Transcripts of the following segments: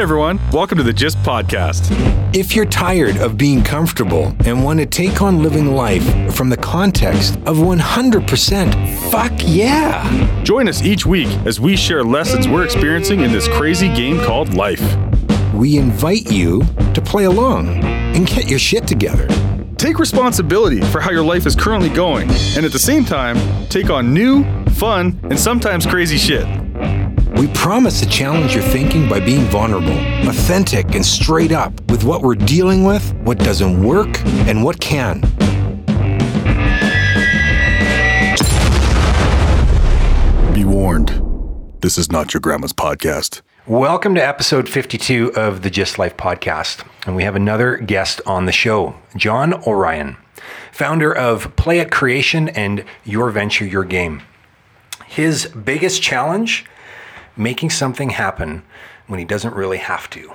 Hey everyone, welcome to the GYST Podcast. If you're tired of being comfortable and want to take on living life from the context of 100%, fuck yeah! Join us each week as we share lessons we're experiencing in this crazy game called life. We invite you to play along and get your shit together. Take responsibility for how your life is currently going, and at the same time, take on new, fun, and sometimes crazy shit. We promise to challenge your thinking by being vulnerable, authentic, and straight up with what we're dealing with, what doesn't work, and what can. Be warned, this is not your grandma's podcast. Welcome to episode 52 of the GYST Life podcast. And we have another guest on the show, John Orian, founder of Play at Creation and Your Venture, Your Game. His biggest challenge making something happen when he doesn't really have to.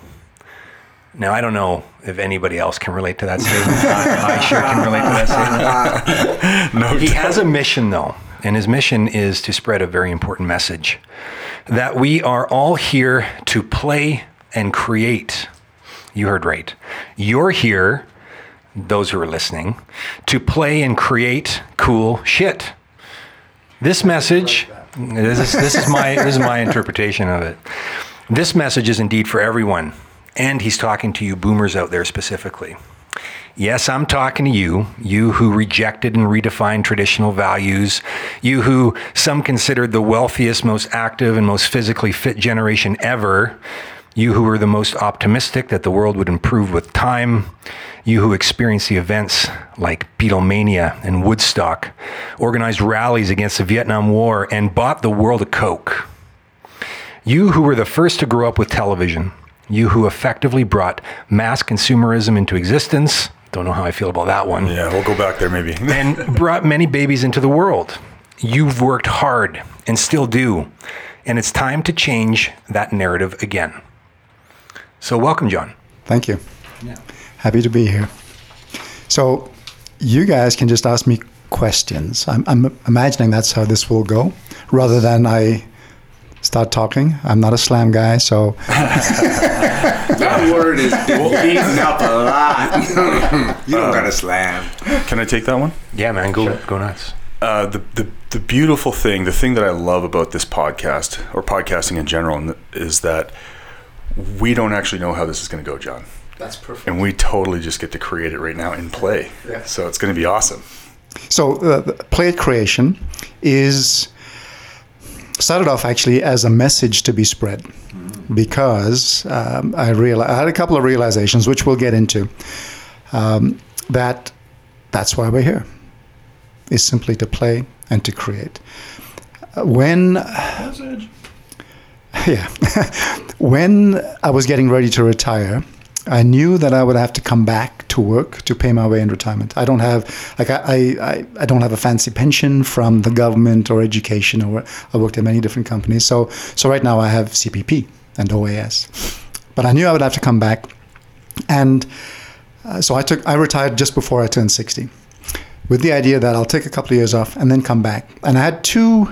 Now, I don't know if anybody else can relate to that statement. I, I sure can relate to that statement. No, He has a mission, though, and his mission is to spread a very important message that we are all here to play and create. You heard right. You're here, those who are listening, to play and create cool shit. This message, this is, this is my this is my interpretation of it. This message is indeed for everyone, and he's talking to you boomers out there specifically. Yes, I'm talking to you, you who rejected and redefined traditional values, you who some considered the wealthiest, most active, and most physically fit generation ever, you who were the most optimistic that the world would improve with time, you who experienced the events like Beatlemania and Woodstock, organized rallies against the Vietnam War, and bought the world a Coke. You who were the first to grow up with television, you who effectively brought mass consumerism into existence. Don't know how I feel about that one. Yeah, we'll go back there maybe. And brought many babies into the world. You've worked hard and still do. And it's time to change that narrative again. So, welcome, John. Thank you. Happy to be here. So, you guys can just ask me questions. I'm, I'm imagining that's how this will go, rather than I start talking. I'm not a slam guy, so That word is beaten up a lot. you don't got to slam. Can I take that one? Yeah, man, go, go nuts. Uh, the, the the beautiful thing, the thing that I love about this podcast or podcasting in general, is that we don't actually know how this is going to go, John, that's perfect. and we totally just get to create it right now in play. Yeah. So it's going to be awesome. So, uh, the play at creation is started off actually as a message to be spread because um, I real I had a couple of realizations, which we'll get into. Um, that that's why we're here is simply to play and to create. Uh, When yeah, when I was getting ready to retire, I knew that I would have to come back to work to pay my way in retirement. I don't have like I, I, I- don't have a fancy pension from the government or education or I worked at many different companies. So so right now I have CPP and OAS, but I knew I would have to come back, and uh, so I took I retired just before I turned sixty, with the idea that I'll take a couple of years off and then come back. And I had two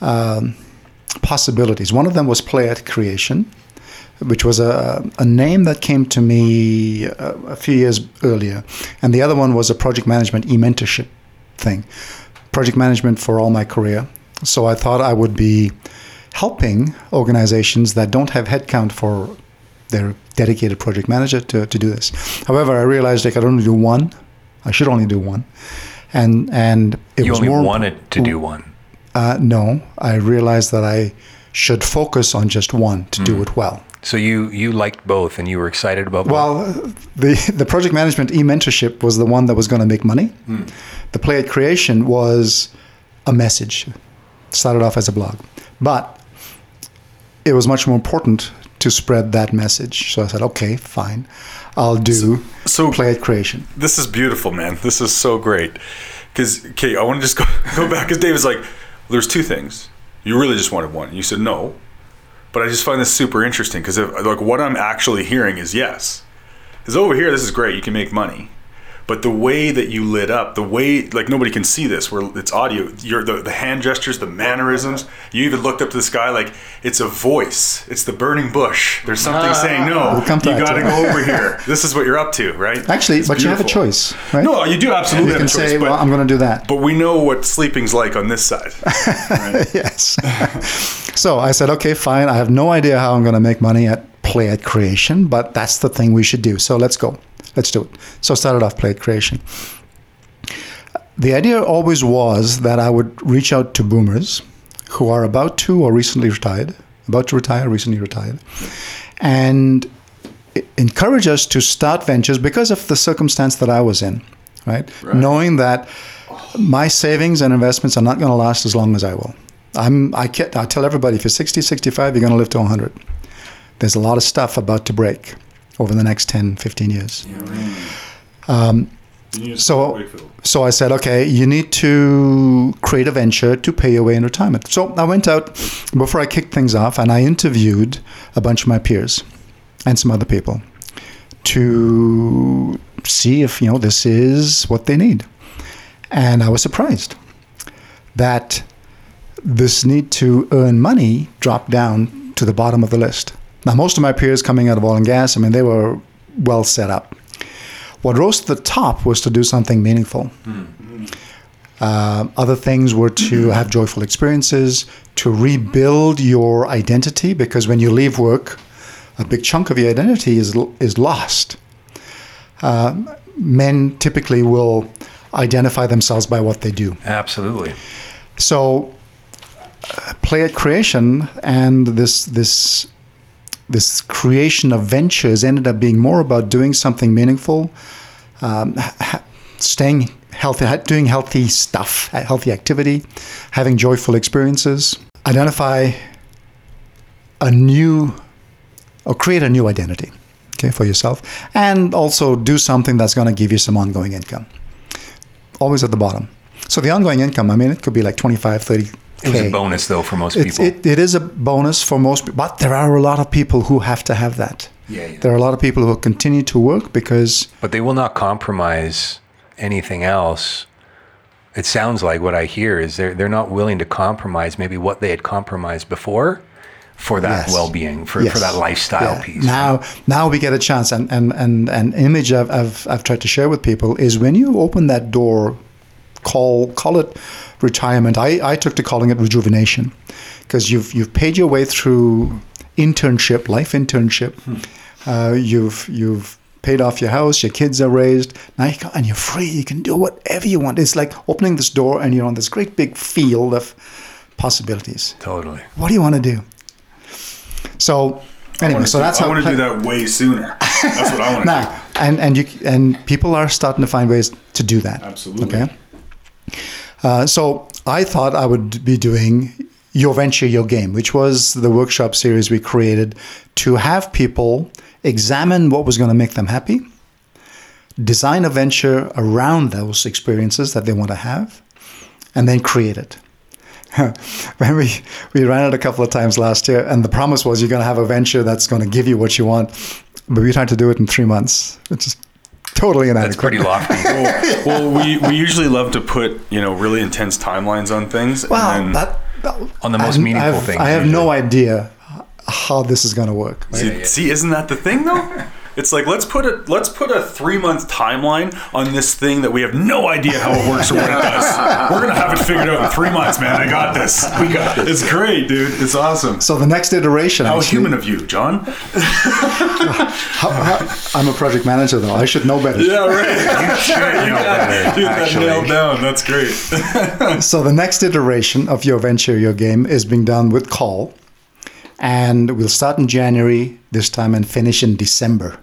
um, possibilities. One of them was play at creation, which was a, a name that came to me a, a few years earlier. And the other one was a project management e mentorship thing, project management for all my career. So I thought I would be helping organizations that don't have headcount for their dedicated project manager to, to do this. However, I realized I could only do one. I should only do one. And and it You was only more wanted to do one. uh, no, I realized that I should focus on just one to do it well. So, you, you liked both and you were excited about both. Well, the the project management e mentorship was the one that was going to make money. Hmm. The play at creation was a message. Started off as a blog, but it was much more important to spread that message. So I said, okay, fine, I'll do so- play at creation. This is beautiful, man. This is so great. Because, okay, I want to just go, go back because David's like, there's two things. You really just wanted one. You said no. But I just find this super interesting because like what I'm actually hearing is yes. Because over here, this is great. You can make money. But the way that you lit up, the way like nobody can see this, where it's audio. Your the, the hand gestures, the mannerisms. You even looked up to the sky like it's a voice. It's the burning bush. There's something ah. saying no. We'll come you got to go over here. This is what you're up to, right? Actually, It's but you have a choice, right? No, you do absolutely you have can a choice. say, but, well, I'm going to do that. but we know what sleeping's like on this side. yes. so I said, okay, fine. I have no idea how I'm going to make money at Play at Creation, but that's the thing we should do. So let's go. Let's do it. So I started off Play at Creation. The idea always was that I would reach out to boomers who are about to or recently retired, about to retire, recently retired, and encourage us to start ventures because of the circumstance that I was in, right? Knowing that my savings and investments are not going to last as long as I will. I'm, I, can't, I tell everybody if you're 60, 65, you're going to live to 100. There's a lot of stuff about to break over the next 10, 15 years. Um, so, so I said, okay, you need to create a venture to pay your way in retirement. So I went out before I kicked things off and I interviewed a bunch of my peers and some other people to see if you know this is what they need. And I was surprised that this need to earn money dropped down to the bottom of the list. Now, most of my peers coming out of oil and gas, I mean, they were well set up. What rose to the top was to do something meaningful. Uh, other things were to have joyful experiences, to rebuild your identity, because when you leave work, a big chunk of your identity is is lost. Uh, men typically will identify themselves by what they do. Absolutely. So, uh, play at creation and this this this creation of ventures ended up being more about doing something meaningful, um, ha- staying healthy, doing healthy stuff, healthy activity, having joyful experiences, identify a new or create a new identity okay, for yourself, and also do something that's going to give you some ongoing income. Always at the bottom. So the ongoing income, I mean, it could be like 25, 30 It was a bonus though for most it's, people. it, it is a bonus for most people, but there are a lot of people who have to have that. Yeah, yeah. There are a lot of people who continue to work because but they will not compromise anything else. It sounds like what I hear is they're they're not willing to compromise maybe what they had compromised before for that Yes. well-being, for, Yes. for that lifestyle Yeah. piece. Now, now we get a chance, and and and an image I've, I've I've tried to share with people is when you open that door, call call it retirement. I, I took to calling it rejuvenation, because you've you've paid your way through internship, life internship. Uh, you've you've paid off your house, your kids are raised. Now you can, and you're free. You can do whatever you want. It's like opening this door, and you're on this great big field of possibilities. Totally. What do you want to do? So anyway, so that's I how I want to do that way sooner. That's what I want to do. and and you and people are starting to find ways to do that. Absolutely. Okay. Uh, so I thought I would be doing your venture, your game, which was the workshop series we created to have people examine what was going to make them happy, design a venture around those experiences that they want to have, and then create it. when we, we ran it a couple of times last year, and the promise was you're going to have a venture that's going to give you what you want, but we tried to do it in three months, which is totally inadequate. That's pretty lofty. well, well, we, we usually love to put you know really intense timelines on things. Well, and then, that, that- On the most I'm- meaningful I've- things, I have usually. no idea how this is going to work. see, see, isn't that the thing though? It's like let's put a let's put a three month timeline on this thing that we have no idea how it works or what it does. We're gonna have it figured out in three months, man. I got this. We got this. It's great, dude. It's awesome. So the next iteration. How actually- human of you, John? how- how- I'm a project manager, though. I should know better. Yeah, right. You should know better, Dude, that nailed down. That's great. So the next iteration of your venture, your game, is being done with call, and we'll start in January this time and finish in December.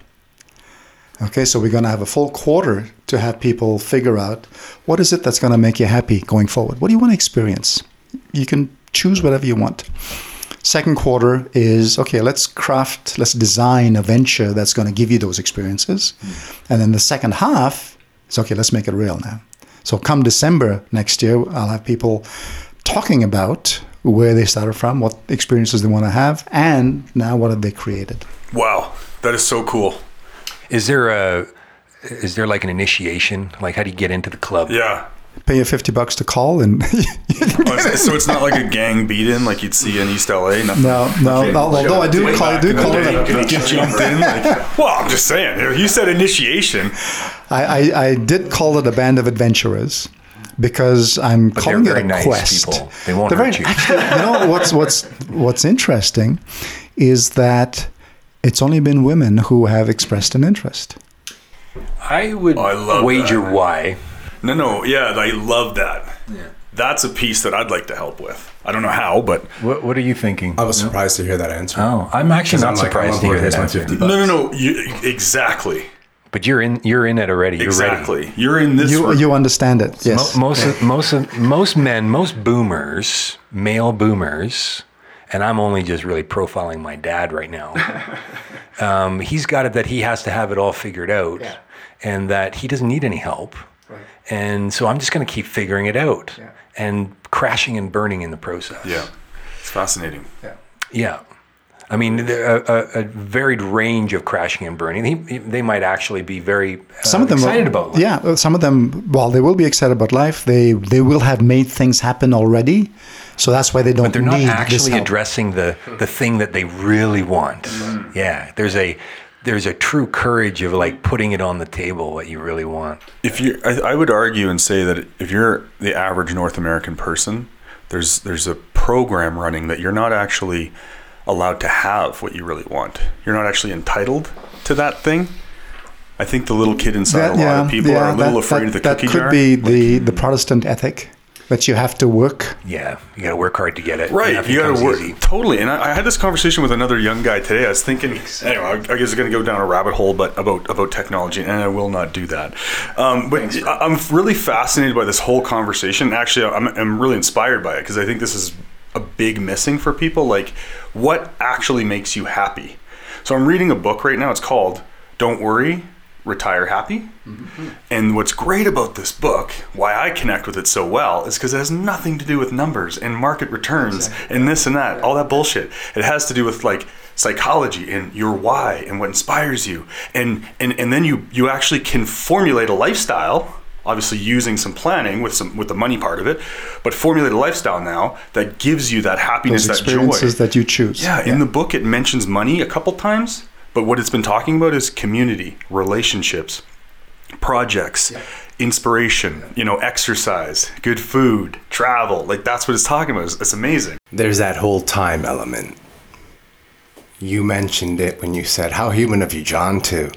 Okay, so we're going to have a full quarter to have people figure out what is it that's going to make you happy going forward. What do you want to experience? You can choose whatever you want. Second quarter is okay, let's craft, let's design a venture that's going to give you those experiences. And then the second half is okay, let's make it real now. So come December next year, I'll have people talking about where they started from, what experiences they want to have, and now what have they created. wow, that is so cool. Is there a is there like an initiation? Like, how do you get into the club? Yeah. Pay you 50 bucks to call and Oh, it's- so it's not like a gang beat-in like you'd see in East LA. Nothing. no, no, no, although I do call, I do call it. you get jumped in. Like, well, I'm just saying. You said initiation. I, I, I did call it a band of adventurers because I'm they're calling it a nice quest. people. They won't They're hurt very, you. Actually, you know what's what's what's interesting is that it's only been women who have expressed an interest. I would oh, I love wager that. why. No, no, yeah, I love that. That's a piece that I'd like to help with. I don't know how, but What, what are you thinking? I was surprised to hear that answer. Oh, I'm actually not I'm surprised I'm to hear that answer. no, no, no. You, exactly, But you're in. You're in it already. You're ready. exactly. You're in this. You room. you understand it? Yes. Mo- most most most men, most boomers, male boomers, and I'm only just really profiling my dad right now. um, he's got it that he has to have it all figured out, and that he doesn't need any help. And so I'm just going to keep figuring it out and crashing and burning in the process. yeah, it's fascinating. Yeah. Yeah. I mean, a, a, a varied range of crashing and burning. He, he- they might actually be very uh, some of them excited are, about life. yeah some of them while they will be excited about life they they will have made things happen already so that's why they don't But they're not need this actually help. addressing the the thing that they really want. Mm-hmm. Yeah, there's a there's a true courage of like putting it on the table what you really want. If you, I, I would argue and say that if you're the average North American person, there's there's a program running that you're not actually allowed to have what you really want. You're not actually entitled to that thing. I think the little kid inside a lot of people are a little that- afraid that, of the that cookie could jar. be the the protestant ethic that you have to work Yeah, you got to work hard to get it. Right, you got to work easy. totally. And I, I had this conversation with another young guy today. I was thinking, anyway, I I guess I'm going to go down a rabbit hole, but about about technology, and I will not do that. Um, but I- I'm really fascinated by this whole conversation. Actually, I'm, I'm really inspired by it because I think this is a big missing for people. Like, what actually makes you happy? So I'm reading a book right now. It's called "Don't Worry, Retire Happy." And what's great about this book, why I connect with it so well, is because it has nothing to do with numbers and market returns and this and that, all that bullshit. It has to do with like psychology and your why and what inspires you. And and, and then you you actually can formulate a lifestyle, obviously using some planning with some with the money part of it, but formulate a lifestyle now that gives you that happiness, those that joy. that you choose Yeah, in the book it mentions money a couple times, but what it's been talking about is community, relationships, projects, inspiration, you know, exercise, good food, travel. Like that's what it's talking about. It's, it's amazing. There's that whole time element. You mentioned it when you said, "How human of you, John, to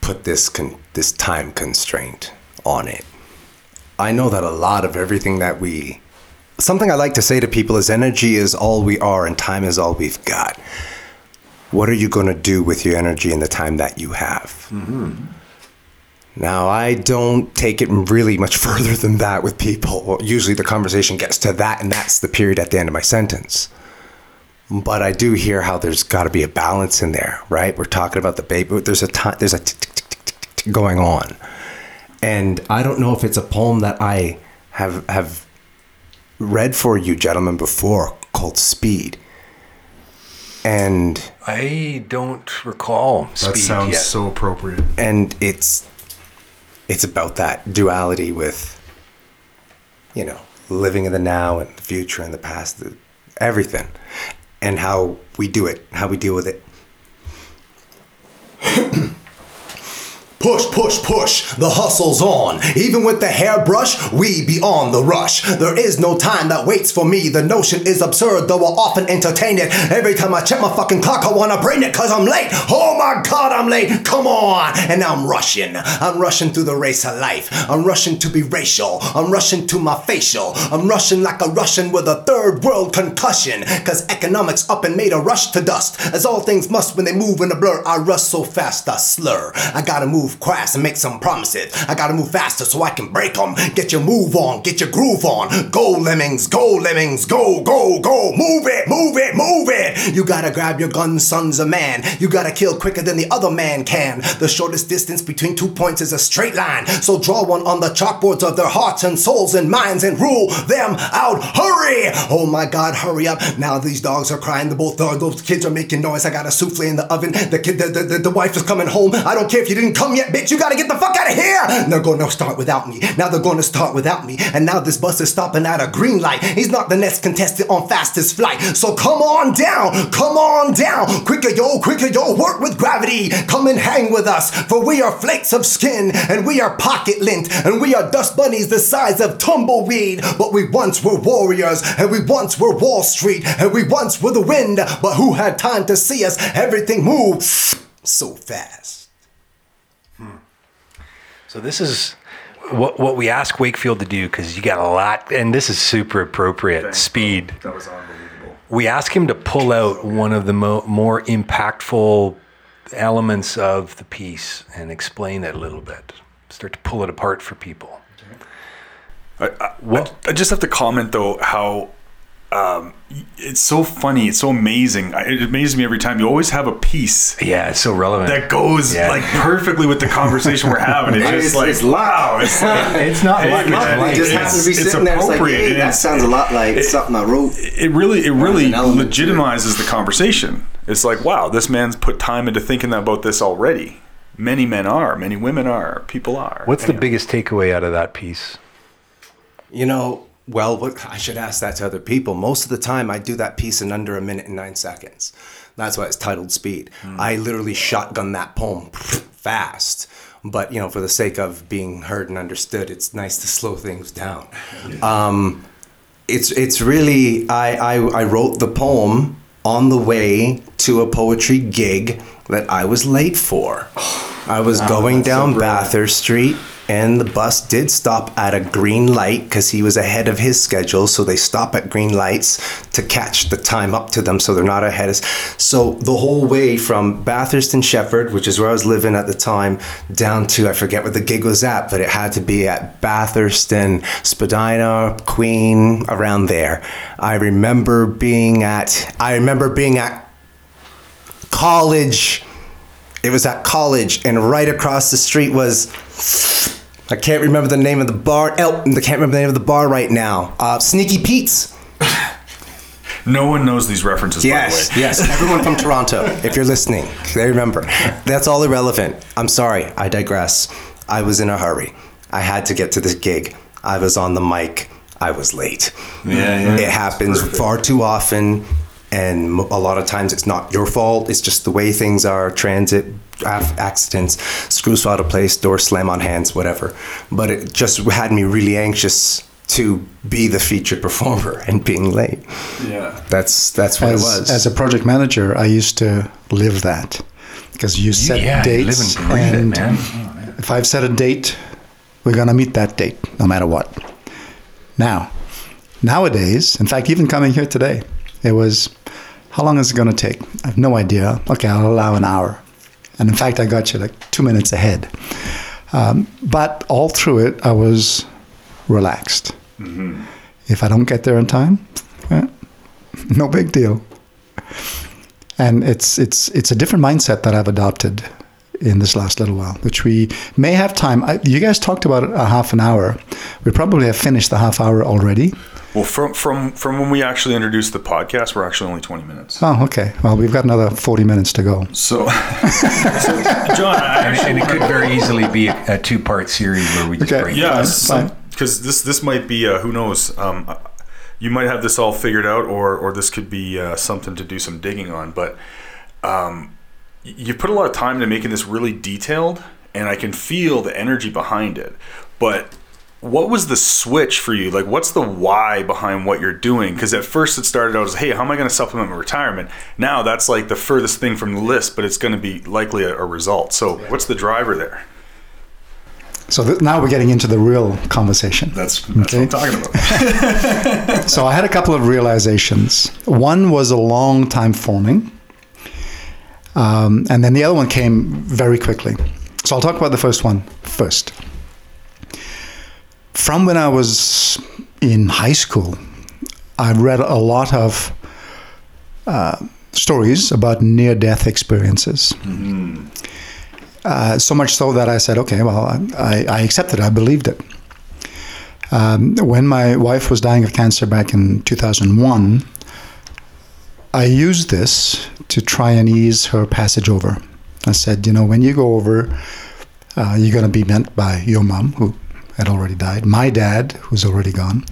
put this con- this time constraint on it." I know that a lot of everything that we something I like to say to people is energy is all we are and time is all we've got. What are you going to do with your energy and the time that you have? Mm-hmm. Now, I don't take it really much further than that with people. Usually the conversation gets to that, and that's the period at the end of my sentence. But I do hear how there's got to be a balance in there, right? We're talking about the baby. There's a time. There's a going on, and I don't know if it's a poem that I have have read for you, gentlemen, before called "Speed." And I don't recall That speed sounds yet. so appropriate. and it's it's about that duality with you know living in the now and the future and the past the, everything and how we do it how we deal with it Push, push, push, the hustle's on. Even with the hairbrush, we be on the rush. There is no time that waits for me. The notion is absurd, though I often entertain it. Every time I check my fucking clock, I wanna bring it, cause I'm late. Oh my god, I'm late. Come on. And I'm rushing. I'm rushing through the race of life. I'm rushing to be racial. I'm rushing to my facial. I'm rushing like a Russian with a third world concussion. Cause economics up and made a rush to dust. As all things must when they move in a blur. I rush so fast I slur. I gotta move crass and make some promises. I gotta move faster so I can break them. Get your move on, get your groove on. Go lemmings, go lemmings, go, go, go. Move it, move it, move it. You gotta grab your gun, son's a man. You gotta kill quicker than the other man can. The shortest distance between two points is a straight line. So draw one on the chalkboards of their hearts and souls and minds and rule them out. Hurry! Oh my god, hurry up. Now these dogs are crying. The both those kids are making noise. I got a souffle in the oven. The kid, the, the, the wife is coming home. I don't care if you didn't come yet. Yet, bitch. You gotta get the fuck out of here. They're gonna start without me. Now they're gonna start without me. And now this bus is stopping at a green light. He's not the next contestant on fastest flight. So come on down, come on down. Quicker, yo, quicker, yo. Work with gravity. Come and hang with us. For we are flakes of skin, and we are pocket lint, and we are dust bunnies the size of tumbleweed. But we once were warriors, and we once were Wall Street, and we once were the wind. But who had time to see us? Everything moved so fast. So this is what what we ask Wakefield to do because you got a lot, and this is super appropriate. Speed. That was unbelievable. We ask him to pull out one of the mo- more impactful elements of the piece and explain it a little bit. Start to pull it apart for people. I, I, I just have to comment though how um, it's so funny, it's so amazing. It amazes me every time. You always have a piece Yeah, it's so relevant. that goes Yeah. like perfectly with the conversation we're having. It's just It's- like it's live. wow, it's like it's not like It, I it's just like- happen to be it's sitting there. It's like, appropriate. hey, It sounds a lot like something I wrote. it really it really an element legitimizes the conversation. It's like wow, this man's put time into thinking about this already. Many men are, many women are, people are. What's the biggest takeaway out of that piece? You know, well, what, I should ask that to other people. Most of the time, I do that piece in under a minute and nine seconds. That's why it's titled Speed. I literally shotgun that poem fast. But, you know, for the sake of being heard and understood, it's nice to slow things down. Um, it's, it's really, I, I, I wrote the poem on the way to a poetry gig that I was late for. I was going down Bathurst Street, and the bus did stop at a green light because he was ahead of his schedule. So they stop at green lights to catch the time up to them, so they're not ahead of. So the whole way from Bathurst and Sheppard, which is where I was living at the time, down to I forget where the gig was at, but it had to be at Bathurst and Spadina, Queen, around there. I remember being at. I remember being at college. It was at college, and right across the street was. I can't remember the name of the bar. Oh, I can't remember the name of the bar right now. Uh, Sneaky Pete's. No one knows these references. Yes, by the way. yes. Everyone from Toronto, if you're listening, they remember. That's all irrelevant. I'm sorry. I digress. I was in a hurry. I had to get to this gig. I was on the mic. I was late. Yeah, yeah. It happens far too often, and a lot of times it's not your fault. It's just the way things are. Transit accidents, screws fall out of place, door slam on hands, whatever. But it just had me really anxious to be the featured performer and being late. Yeah. That's that's what as, it was. as a project manager, I used to live that because you set yeah, you live dates, and breathe it, and man. if I've set a date, we're gonna meet that date no matter what. Now, nowadays, in fact, even coming here today, it was how long is it gonna take? I have no idea. Okay, I'll allow an hour, and in fact, I got you like two minutes ahead. Um, but all through it, I was relaxed. If I don't get there in time, eh, no big deal. And it's it's it's a different mindset that I've adopted in this last little while, which we may have time. I, you guys talked about a half an hour. We probably have finished the half hour already. Well, from from from when we actually introduced the podcast, we're actually only twenty minutes. Oh, okay. Well, we've got another forty minutes to go. So, so John, I And, it could very easily be a, a two-part series where we just Okay. break yeah, Fine, fine. because this this might be uh, who knows. Um, uh, you might have this all figured out, or or this could be uh, something to do some digging on. But um, you put a lot of time into making this really detailed, and I can feel the energy behind it. But what was the switch for you? Like, what's the why behind what you're doing? Because at first it started out as, hey, how am I going to supplement my retirement? Now that's like the furthest thing from the list, but it's going to be likely a, a result. So, what's the driver there? So th- now we're getting into the real conversation. That's, that's Okay. what I'm talking about. So I had a couple of realizations. One was a long time forming, um, and then the other one came very quickly. So I'll talk about the first one first. From when I was in high school, I read a lot of uh, stories about near death experiences. Uh, so much so that I said, okay, well, I, I accepted it, I believed it. Um, when my wife was dying of cancer back in 2001, I used this to try and ease her passage over. I said, you know, when you go over, Uh, you're going to be met by your mom, who had already died, my dad, who's already gone,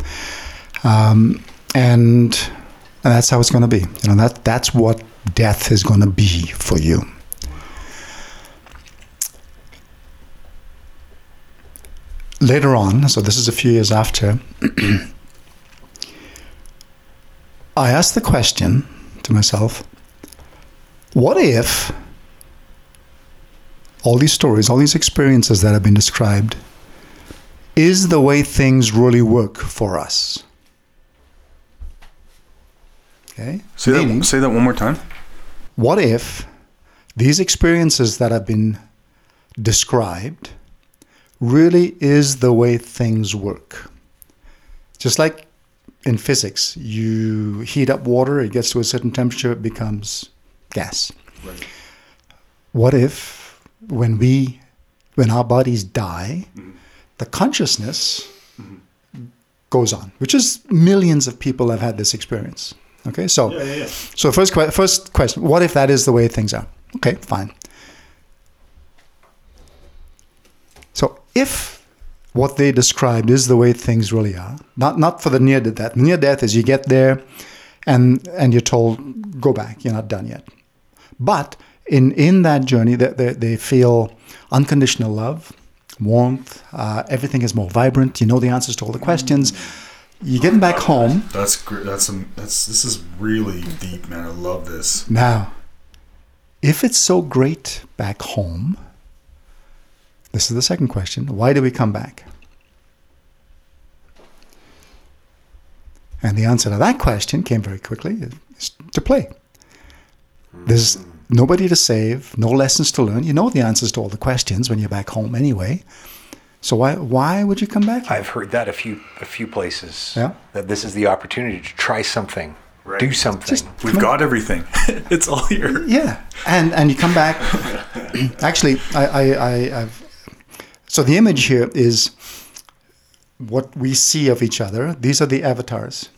um, and, and that's how it's going to be. You know that that's what death is going to be for you. Later on, so this is a few years after, I asked the question to myself what if all these stories, all these experiences that have been described, is the way things really work for us? Okay? Say Meaning- that, say that one more time. what if these experiences that have been described really is the way things work? Just like in physics, you heat up water, it gets to a certain temperature, it becomes gas. Right. What if when we when our bodies die, mm-hmm. The consciousness mm-hmm. goes on, which is millions of people have had this experience. Okay, so so first que- first question: What if that is the way things are? Okay, fine. So if what they described is the way things really are, not not for the near death. Near death is you get there, and and you're told go back. You're not done yet. But in in that journey, they they, they feel unconditional love, warmth. Uh, everything is more vibrant. You know the answers to all the questions. You're getting back home. That's great. That's some. That's this is really deep, man. I love this. Now, if it's so great back home, this is the second question why do we come back? And the answer to that question came very quickly is to play. There's nobody to save, no lessons to learn. You know the answers to all the questions when you're back home anyway. So why why would you come back? here? I've heard that a few a few places. Yeah. That this is the opportunity to try something, do something. We've got everything. it's all here. Yeah, and and you come back. Actually, I, I, I I've so the image here is what we see of each other. These are the avatars.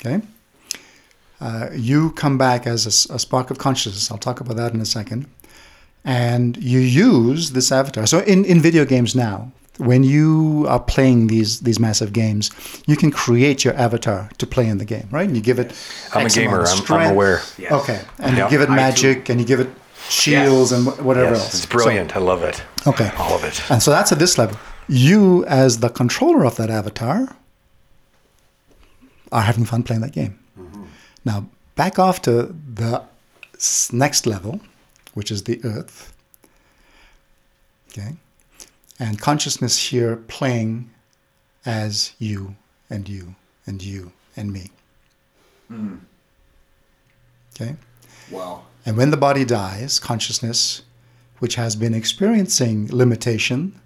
Okay. Uh, you come back as a spark of consciousness. I'll talk about that in a second. And you use this avatar. So in, in video games now, when you are playing these these massive games, you can create your avatar to play in the game, right? And you give it. I'm a X amount gamer. I'm- I'm strength. aware. Okay, and Yeah. you give it magic, and you give it shields and whatever Yes, else. it's brilliant. I love it. Okay, All of it. And so that's at this level. You, as the controller of that avatar, are having fun playing that game. Now, back off to the next level, which is the Earth. Okay, and consciousness here playing as you and you and you and me. Hmm. Okay. Wow. And when the body dies, consciousness, which has been experiencing limitation,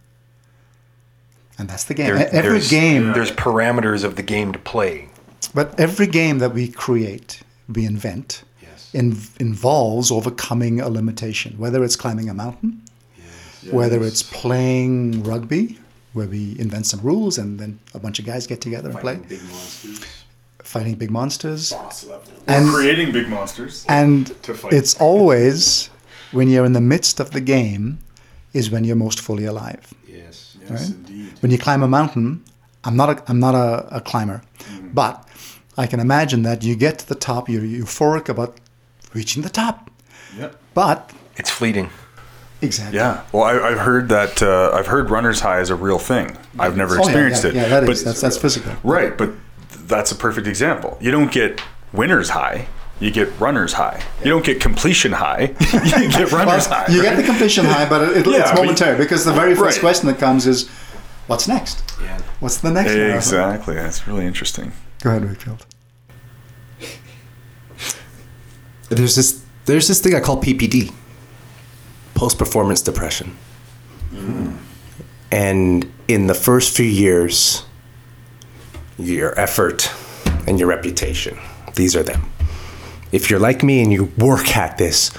and that's the game. There- every there's, game, There's parameters of the game to play. But every game that we create, we invent, Yes. in, involves overcoming a limitation, whether it's climbing a mountain, whether it's playing rugby, where we invent some rules and then a bunch of guys get together and play, Big monsters. fighting big monsters. Boss level. And Creating big monsters. And to fight. it's always when you're in the midst of the game is when you're most fully alive. Yes. Yes, right? indeed. When you climb a mountain, I'm not a, I'm not a, a climber, mm-hmm. but I can imagine that you get to the top, you're euphoric about reaching the top, Yep. but It's fleeting. exactly. Yeah. Well, I, I've heard that. Uh, I've heard runner's high is a real thing. I've never Oh, experienced yeah, it. yeah, that is- But- that's- that's physical. Right, but that's a perfect example. You don't get winner's high. You get runner's high. You don't get completion high. you get runner's Well, high. you get the completion high, but it, Yeah, it's but- momentary because the very first Right. question that comes is, "What's next? Yeah. What's the next?" marathon?" Exactly. That's really interesting. Go ahead, Wakefield. There's this there's this thing I call PPD, post performance depression. Hmm. And in the first few years, your effort and your reputation, these are them. If you're like me and you work at this,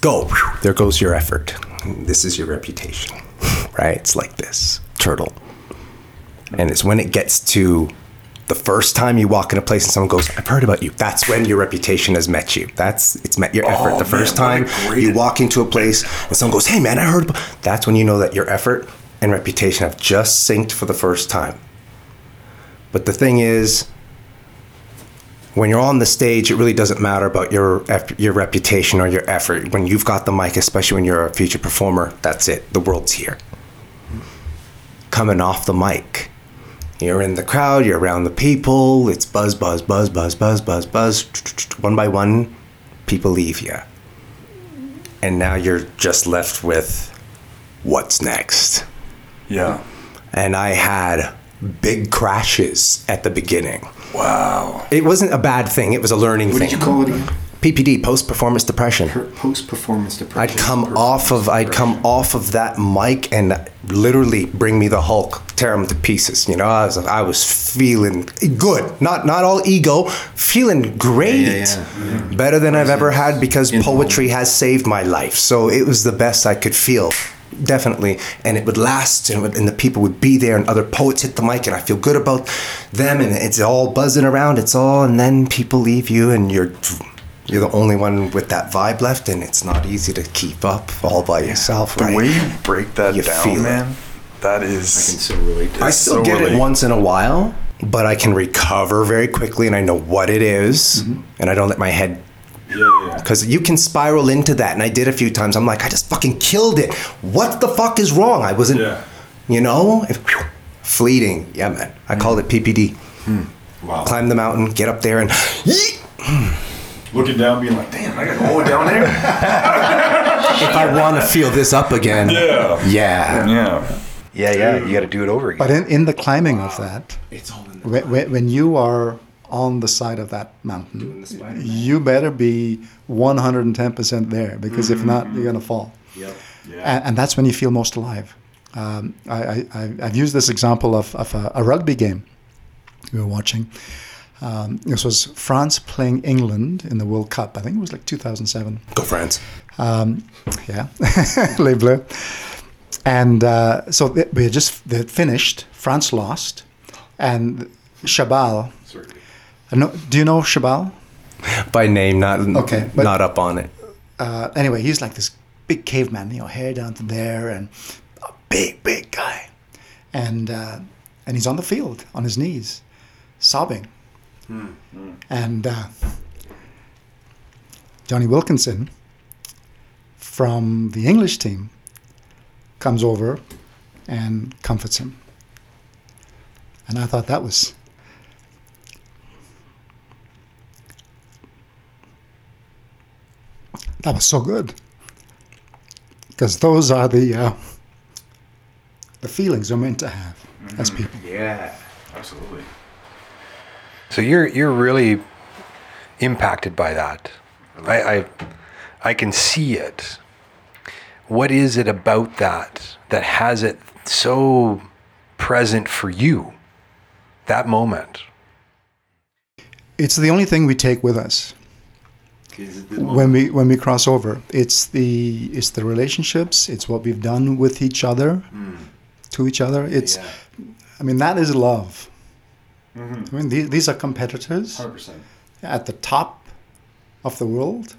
go, there goes your effort. This is your reputation, right? It's like this turtle. And it's when it gets to The first time you walk in a place and someone goes, "I've heard about you," that's when your reputation has met you. That's it's met your effort. Oh, The first man, time you walk into a place and someone goes, "Hey, man, I heard," about-" that's when you know that your effort and reputation have just synced for the first time. But the thing is, when you're on the stage, it really doesn't matter about your your reputation or your effort. When you've got the mic, especially when you're a future performer, that's it. The world's here. Coming off the mic, you're in the crowd, you're around the people. It's buzz, buzz, buzz, buzz, buzz, buzz, buzz. One by one, people leave you, and now you're just left with what's next. Yeah. And I had big crashes at the beginning. Wow. It wasn't a bad thing. It was a learning What thing. did you call it again? PPD, post performance depression. Post performance depression. I'd come off of I'd come off of that mic and literally bring me the Hulk, tear him to pieces. You know, I was I was feeling good, not not all ego, feeling great, Yeah, yeah, better than I've ever had because poetry has saved my life. So it was the best I could feel. Definitely, and it would last, and, would- and the people would be there, and other poets hit the mic, and I feel good about them, and it's all buzzing around. It's all, and then people leave you, and you're you're the only one with that vibe left, and it's not easy to keep up all by yourself, The right? way you break that You down, man, that I can is. so relate I still so get it once in a while, but I can recover very quickly, and I know what it is, mm-hmm. and I don't let my head. Because you can spiral into that, and I did a few times. I'm like, I just fucking killed it. What the fuck is wrong? I wasn't, Yeah. you know, if, fleeting. Yeah, man. I called it PPD. Hmm. Wow. Climb the mountain, get up there, and. Looking down, being like, damn, I got to go down there. if I want to feel this up again, Yeah. yeah, Yeah. Yeah, yeah. You got to do it over again. But in, in the climbing of that, It's all in the when, when when you are on the side of that mountain, you better be 110% there because if not, you're going to fall. Yep. And, and that's when you feel most alive. Um, I, I, I- I've used this example of, of a, a rugby game we were watching. Um, this was France playing England in the World Cup. I think it was like 2007. go France. Um, yeah, Les Bleus. And uh, so they, we had just they had finished. France lost, and Chabal. Do you know Chabal? By name, not Okay, but- not up on it. Uh, anyway, he's like this big caveman, you know, hair down to there, and a big, big guy. And uh, and he's on the field on his knees, sobbing. And uh, Jonny Wilkinson from the English team comes over and comforts him. And I thought that was that was so good because those are the uh, the feelings we're meant to have as people. Yeah. Absolutely. So you're you're really impacted by that. I, I I can see it. What is it about that that has it so present for you? That moment. It's the only thing we take with us when we when we cross over. It's the it's the relationships. It's what we've done with each other, hmm. to each other. It's, I mean, that is love. I mean, these, these are competitors at the top of the world,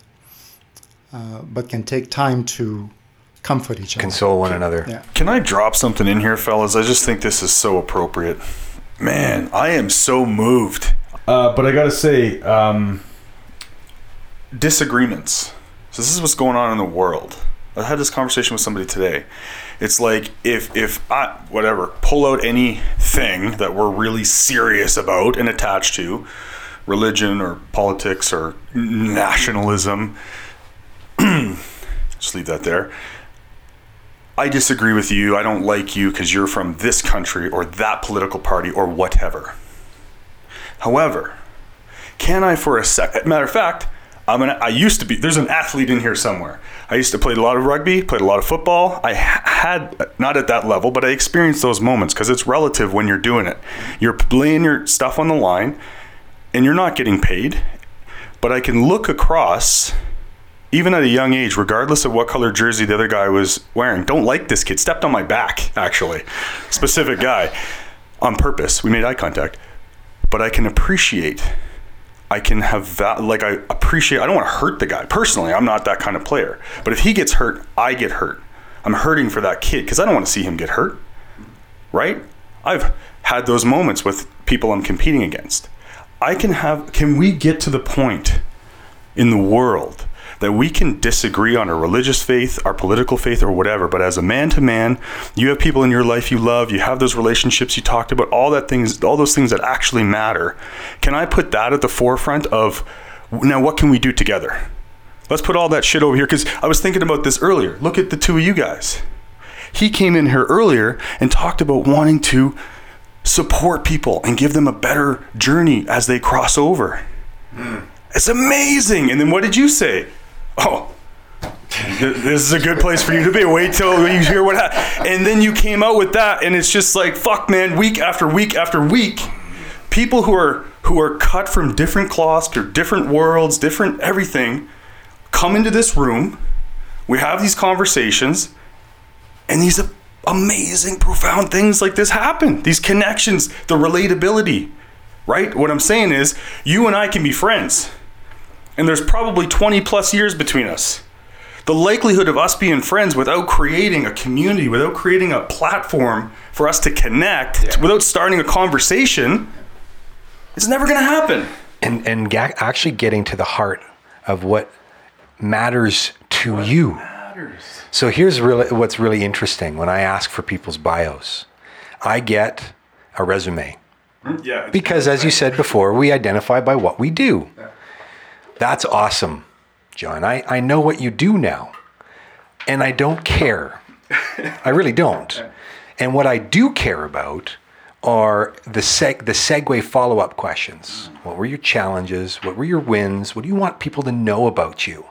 uh, but can take time to comfort each other. Console one another. Yeah. Can I drop something in here, fellas? I just think this is so appropriate. Man, I am so moved. Uh, but I gotta say, um, disagreements. So this is what's going on in the world. I had this conversation with somebody today. It's like if if I whatever pull out anything that we're really serious about and attached to, religion or politics or nationalism. just leave that there. I disagree with you. I don't like you because you're from this country or that political party or whatever. However, can I for a second, Matter of fact, I'm an, I used to be. There's an athlete in here somewhere. I used to play a lot of rugby, played a lot of football. I had not at that level, but I experienced those moments because it's relative when you're doing it. You're laying your stuff on the line, and you're not getting paid. But I can look across even at a young age, regardless of what color jersey the other guy was wearing, don't like this kid. Stepped on my back, actually. Specific guy. On purpose. We made eye contact. but I can appreciate. I can have that. like I appreciate. I don't want to hurt the guy personally. I'm not that kind of player. But if he gets hurt, I get hurt. I'm hurting for that kid because I don't want to see him get hurt. Right? I've had those moments with people I'm competing against. I can have. Can we get to the point in the world that we can disagree on our religious faith, our political faith, or whatever, but as a man to man, you have people in your life you love, you have those relationships you talked about, all that things, all those things that actually matter. Can I put that at the forefront of now what can we do together? Let's put all that shit over here because I was thinking about this earlier. Look at the two of you guys. He came in here earlier and talked about wanting to support people and give them a better journey as they cross over. Hmm. It's amazing. And then what did you say? Oh, this is a good place for you to be. Wait till you hear what happened. And then you came out with that, and it's just like, fuck, man, week after week after week. People who are who are cut from different cloths or different worlds, different everything, come into this room. We have these conversations, and these amazing, profound things like this happen. These connections, the relatability, right? What I'm saying is, you and I can be friends, and there's probably 20 plus years between us. The likelihood of us being friends without creating a community, without creating a platform for us to connect, without starting a conversation, it's never going to happen. and and ga- actually getting to the heart of what matters to you. So here's really what's really interesting. When I ask for people's bios, I get a resume hmm? Yeah. because, as you said before, we identify by what we do. That's awesome, John. I, I know what you do now, and I don't care. I really don't. And what I do care about are the seg- the segue follow up questions. What were your challenges? What were your wins? What do you want people to know about you?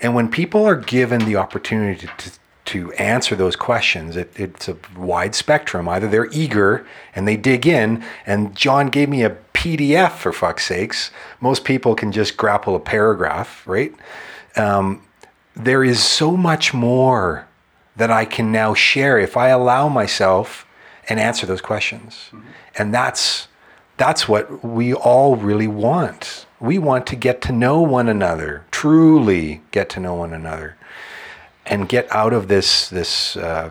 And when people are given the opportunity to, to answer those questions, it, it's a wide spectrum. Either they're eager and they dig in, and John gave me a PDF for fuck's sakes. Most people can just grapple a paragraph, right? Um, there is so much more that I can now share if I allow myself and answer those questions. And that's that's what we all really want. We want to get to know one another, truly get to know one another, and get out of this this uh,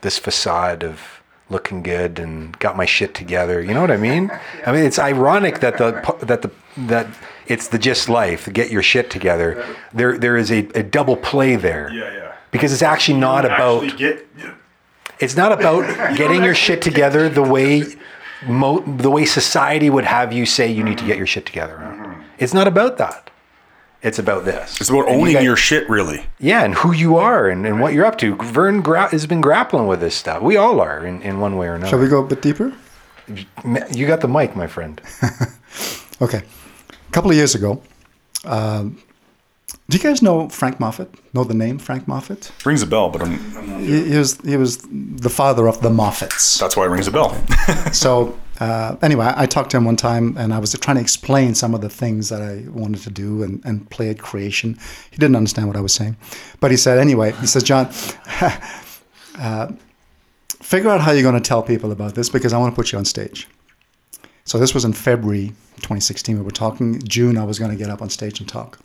this facade of looking good and got my shit together. You know what I mean? I mean, it's ironic that the that the that it's the just life, get your shit together. There there is a, a double play there. Yeah, yeah. Because it's actually not about Actually get, it's not about getting your shit together the way mo- the way society would have you say you need to get your shit together. It's not about that. It's about this. it's about And you owning got- your shit, really. yeah, and who you are and, and what you're up to. Vern gra- has been grappling with this stuff. We all are in, in one way or another. Shall we go a bit deeper? You got the mic, my friend. Okay. A couple of years ago, um, do you guys know Frank Moffatt? Know the name Frank Moffatt? Rings a bell, but I'm, He, he was he was the father of the Moffatts. that's why it rings a bell. So uh, anyway, I talked to him one time, and I was trying to explain some of the things that I wanted to do and, and play at creation. He didn't understand what I was saying, but he said anyway. He says, John, uh, figure out how you're going to tell people about this because I want to put you on stage. So this was in February 2016. We were talking. June, I was going to get up on stage and talk.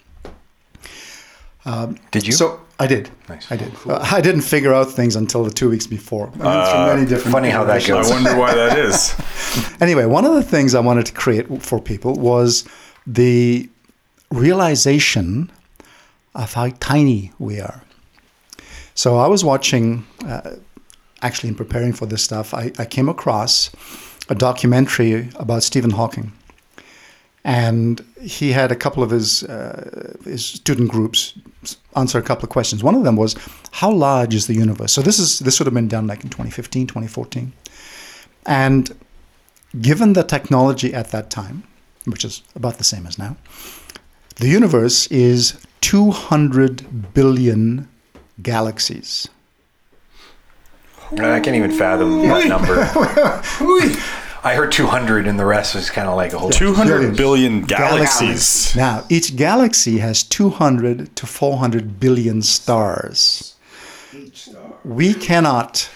Did you? So I did. Nice. I did. Uh, I didn't figure out things until the two weeks before. I mean, through many different funny how that goes. I wonder why that is. Anyway, one of the things I wanted to create for people was the realization of how tiny we are. So I was watching, uh, actually, in preparing for this stuff, I, I came across a documentary about Stephen Hawking. And he had a couple of his, uh, his student groups answer a couple of questions. One of them was, How large is the universe? So this, is, this would have been done like in 2015, 2014. And given the technology at that time, which is about the same as now, the universe is 200 billion galaxies. I can't even fathom that number. I heard 200 and the rest was kind of like a whole 200 billion galaxies. Now, each galaxy has 200 to 400 billion stars. We cannot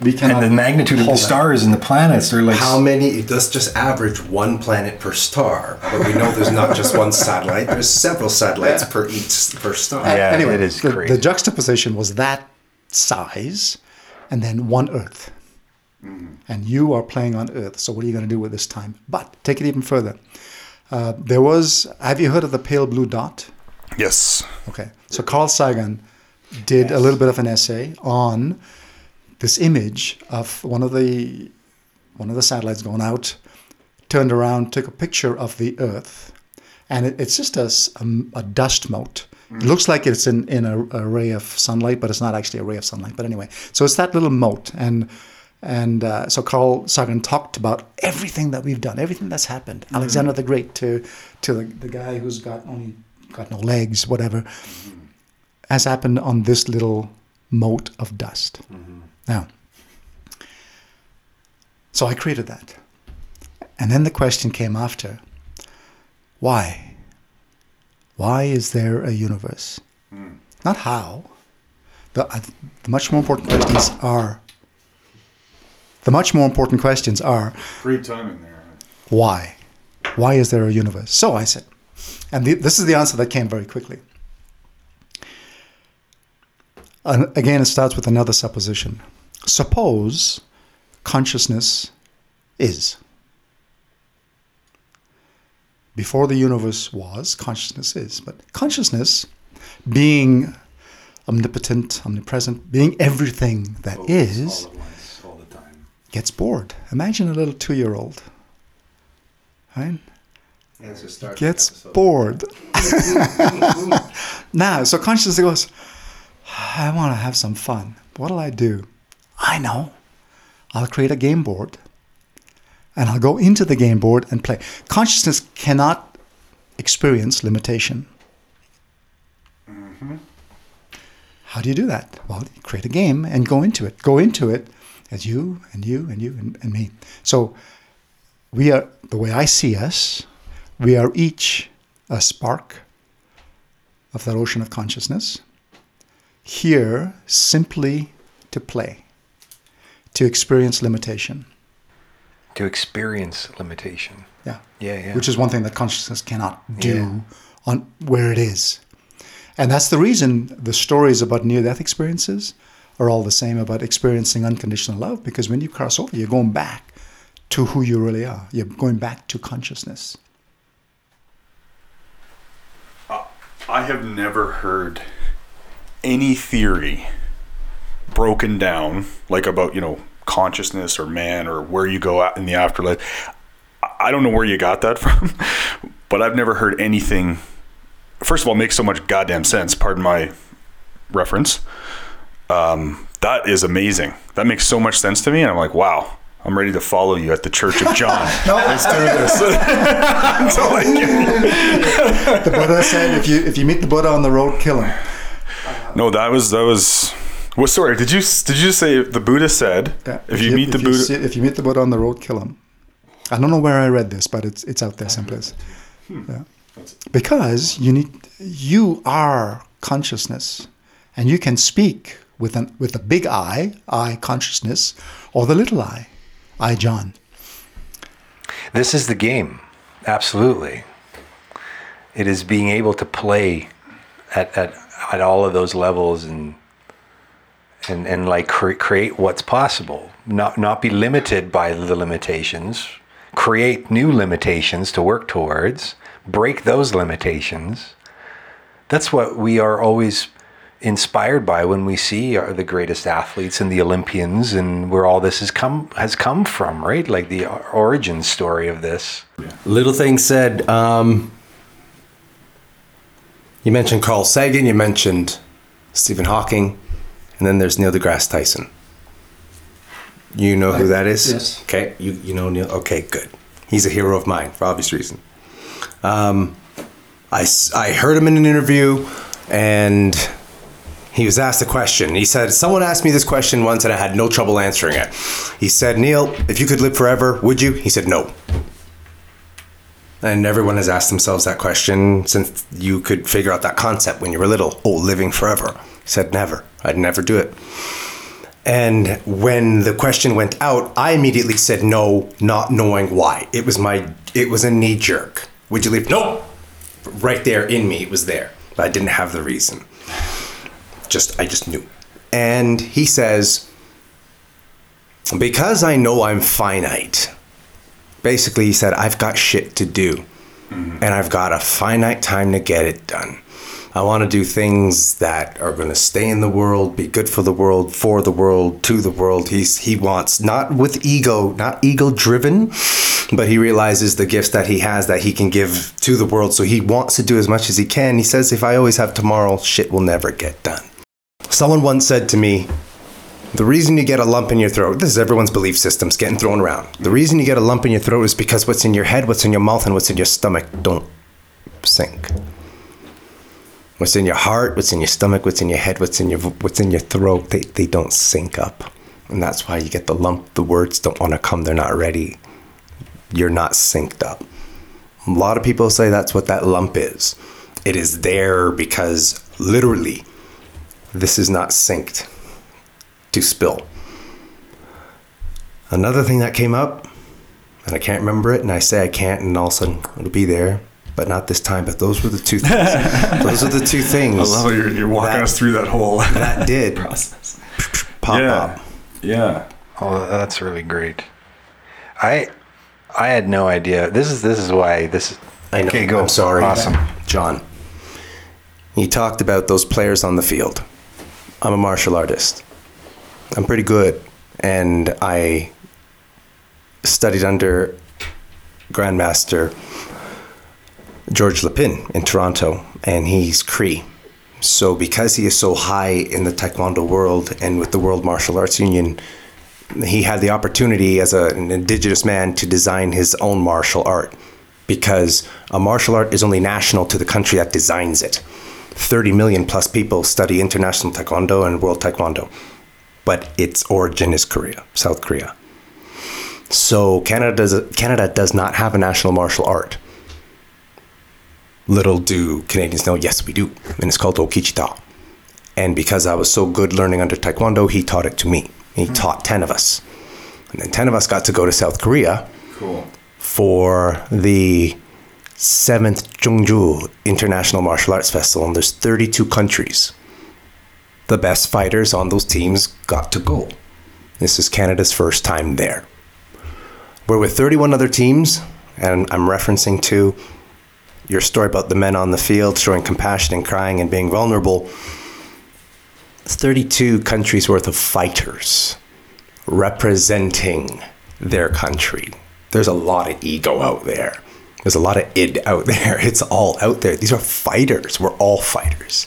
we cannot. and the magnitude of the hold that. stars and the planets, they're like How many? Let's just average one planet per star. But we know there's not just one satellite. There's several satellites per each per star. Yeah, anyway, it is the, crazy. the juxtaposition was that size, and then one Earth, and you are playing on Earth. So what are you going to do with this time? But take it even further. Uh, there was. Have you heard of the pale blue dot? Yes. Okay. So Carl Sagan did a little bit of an essay on this image of one of the one of the satellites going out, turned around, took a picture of the Earth, and it, it's just a dust mote. It looks like it's in, in a, a ray of sunlight, but it's not actually a ray of sunlight. But anyway, so it's that little mote, and and uh, so Carl Sagan talked about everything that we've done, everything that's happened. Alexander the Great to to the, the guy who's got only got no legs, whatever, has happened on this little mote of dust. Now, so I created that. And then the question came after why? Why is there a universe? Not how. The, uh, the much more important questions are the much more important questions are Great timing there. why? Why is there a universe? So I said, and the, this is the answer that came very quickly. And again, it starts with another supposition. Suppose consciousness is. Before the universe was, consciousness is. But consciousness, being omnipotent, omnipresent, being everything that is, all at once, all the time. Gets bored. Imagine a little two year old. Right? Gets bored. now, so consciousness goes, I want to have some fun. What'll I do? I know. I'll create a game board and I'll go into the game board and play. Consciousness cannot experience limitation. How do you do that? Well, you create a game and go into it. Go into it as you and you and you and, and me. So we are, the way I see us, we are each a spark of that ocean of consciousness, here simply to play, to experience limitation. to experience limitation. Yeah. Yeah, yeah. Which is one thing that consciousness cannot do Yeah. on where it is. And that's the reason the stories about near death experiences are all the same about experiencing unconditional love because when you cross over, you're going back to who you really are. You're going back to consciousness. I have never heard any theory broken down like about you know consciousness or man or where you go out in the afterlife. I don't know where you got that from, but I've never heard anything. First of all, makes so much goddamn sense. Pardon my reference. Um, that is amazing. That makes so much sense to me, and I'm like, wow. I'm ready to follow you at the Church of John. no, Let's do this. That's all I get. The Buddha said, if you if you meet the Buddha on the road, kill him. No, that was that was. Well, sorry. Did you did you say the Buddha said Yeah, if, you, meet the if Buddha? see- if you meet the Buddha on the road, kill him. I don't know where I read this, but it's it's out there someplace. Hmm. Yeah. Because you need you are consciousness, and you can speak with an with a big I, I consciousness, or the little I, I John. This is the game. Absolutely. It is being able to play at, at, at all of those levels and and, and like cre- create what's possible. Not not be limited by the limitations. Create new limitations to work towards. Break those limitations. That's what we are always inspired by when we see our, the greatest athletes and the Olympians and where all this has come has come from, right? Like the origin story of this. Little thing said. Um, you mentioned Carl Sagan. You mentioned Stephen Hawking, and then there's Neil deGrasse Tyson. You know who that is? Yes. Okay. You you know Neil. Okay, good. He's a hero of mine for obvious reason. Um, I s- I heard him in an interview, and he was asked a question. He said, Someone asked me this question once and I had no trouble answering it. He said, Neil, if you could live forever, would you? He said, No. And everyone has asked themselves that question since you could figure out that concept when you were little. Oh, living forever. He said, Never. I'd never do it. And when the question went out, I immediately said no, not knowing why. It was my, it was a knee jerk. Would you leave? No. Right there in me, it was there. But I didn't have the reason. Just, I just knew. And he says, because I know I'm finite, basically he said, I've got shit to do. Mm-hmm. And I've got a finite time to get it done. I want to do things that are going to stay in the world, be good for the world, for the world, to the world. He's he wants not with ego, not ego driven, but he realizes the gifts that he has that he can give to the world. So he wants to do as much as he can. He says, if I always have tomorrow, shit will never get done. Someone once said to me, the reason you get a lump in your throat, this is everyone's belief systems getting thrown around. The reason you get a lump in your throat is because what's in your head, what's in your mouth, and what's in your stomach don't sync. What's in your heart, what's in your stomach, what's in your head, what's in your what's in your throat, they, they don't sync up. And that's why you get the lump. The words don't want to come, they're not ready. You're not synced up. A lot of people say that's what that lump is. It is there because literally this is not synced to spill. Another thing that came up, and I can't remember it, and I say I can't, and all of a sudden it'll be there, but not this time. But those were the two things. those are the two things. I love how you're, you're walking that- us through that whole that did process. pop yeah. up. Yeah. Oh, that's really great. I I had no idea. This is this is why this. I know. Okay, go. I'm sorry. Awesome. John. You talked about those players on the field. I'm a martial artist. I'm pretty good. And I studied under Grandmaster George Lepine in Toronto, and he's Cree. So, because he is so high in the Taekwondo world and with the World Martial Arts Union, he had the opportunity as a, an indigenous man to design his own martial art because a martial art is only national to the country that designs it. 30 million plus people study international taekwondo and world taekwondo, but its origin is Korea, South Korea. So Canada does, Canada does not have a national martial art. Little do Canadians know, yes, we do, and it's called Okichitaw. And because I was so good learning under Taekwondo, he taught it to me. He hmm. taught 10 of us. And then 10 of us got to go to South Korea Cool. for the seventh Jeongju International Martial Arts Festival, and there's 32 countries. The best fighters on those teams got to go. This is Canada's first time there. We're with 31 other teams, and I'm referencing to your story about the men on the field showing compassion and crying and being vulnerable. 32 countries worth of fighters representing their country. There's a lot of ego out there. There's a lot of id out there. It's all out there. These are fighters. We're all fighters.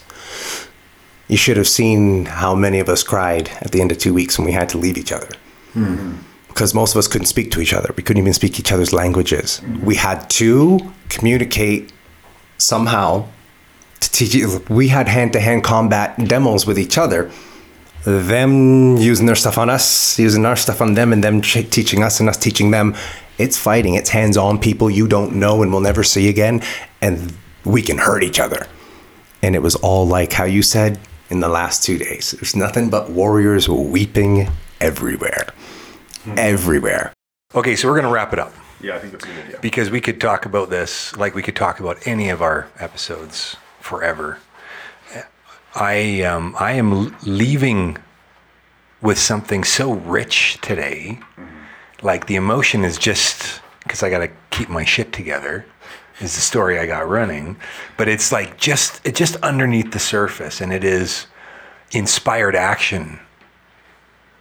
You should have seen how many of us cried at the end of two weeks when we had to leave each other. Hmm. Because most of us couldn't speak to each other. We couldn't even speak each other's languages. Hmm. We had to communicate somehow to teach you. We had hand to hand combat demos with each other them using their stuff on us, using our stuff on them, and them ch- teaching us and us teaching them. It's fighting. It's hands on people you don't know and will never see again, and we can hurt each other. And it was all like how you said in the last two days. There's nothing but warriors weeping everywhere, everywhere. Okay, so we're gonna wrap it up Yeah, I think that's a good idea. because we could talk about this like we could talk about any of our episodes forever. I um, I am leaving with something so rich today. Like the emotion is just because I got to keep my shit together. Is the story I got running, but it's like just it just underneath the surface, and it is inspired action.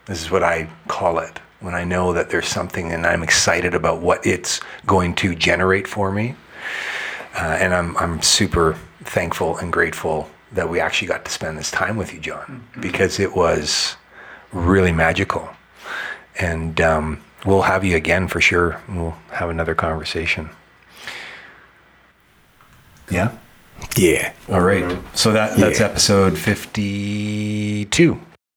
This is what I call it when I know that there's something and I'm excited about what it's going to generate for me. Uh, and I'm, I'm super thankful and grateful that we actually got to spend this time with you, John, because it was really magical. And um, we'll have you again for sure. We'll have another conversation. Yeah. Yeah. All right. Mm-hmm. So that that's Yeah. episode 52.